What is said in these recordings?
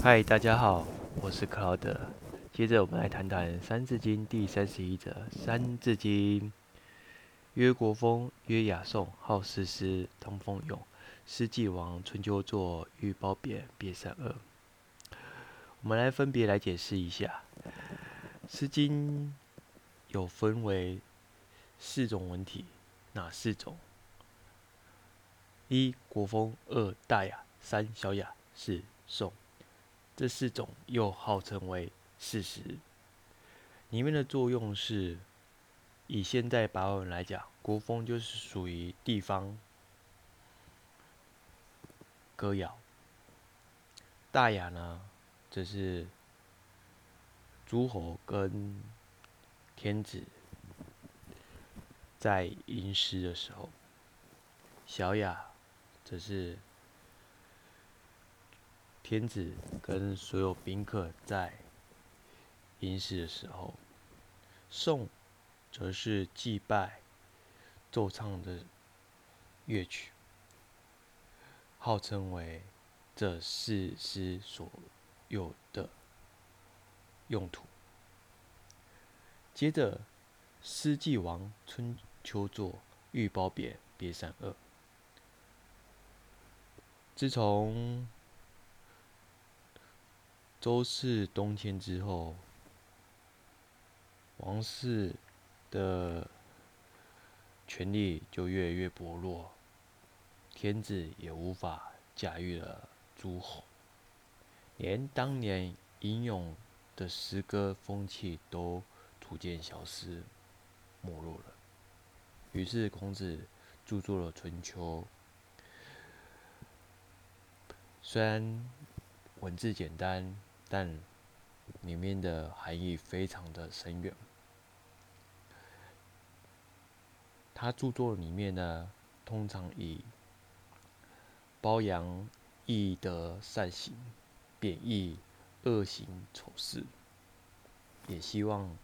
嗨，大家好，我是克劳德。接着我们来谈谈《三字经》第三十一则。《三字经》曰国风，曰雅颂，好诗诗，通风咏，诗既亡，春秋作，欲褒贬，别善恶。我们来分别来解释一下，《诗经》有分为四种文体，哪四种？一国风，二大雅，三小雅，四颂。这四种又号称为事实，里面的作用是，以现在白话文来讲，国风就是属于地方歌谣，大雅呢，则是诸侯跟天子在吟诗的时候，小雅则是。天子跟所有宾客在吟诗的时候，颂则是祭拜、奏唱的乐曲，号称为这四诗所有的用途。接着，诗既亡，春秋作，欲褒贬，别善恶。自从周氏东迁之后，王室的权力就越来越薄弱，天子也无法驾驭了诸侯，连当年英勇的诗歌风气都逐渐消失、没落了。于是孔子著作了《春秋》，虽然文字简单。但里面的含义非常的深远。他著作里面呢，通常以褒扬义德善行，贬义恶行丑事，也希望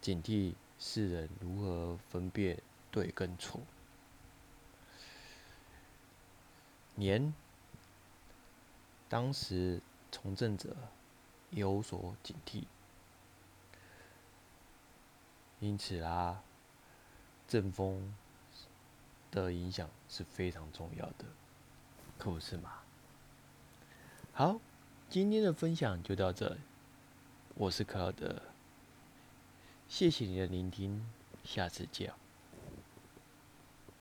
警惕世人如何分辨对跟错。年当时。从政者有所警惕，因此啊，政风的影响是非常重要的，可不是吗？好，今天的分享就到这，我是克劳德，谢谢你的聆听，下次见。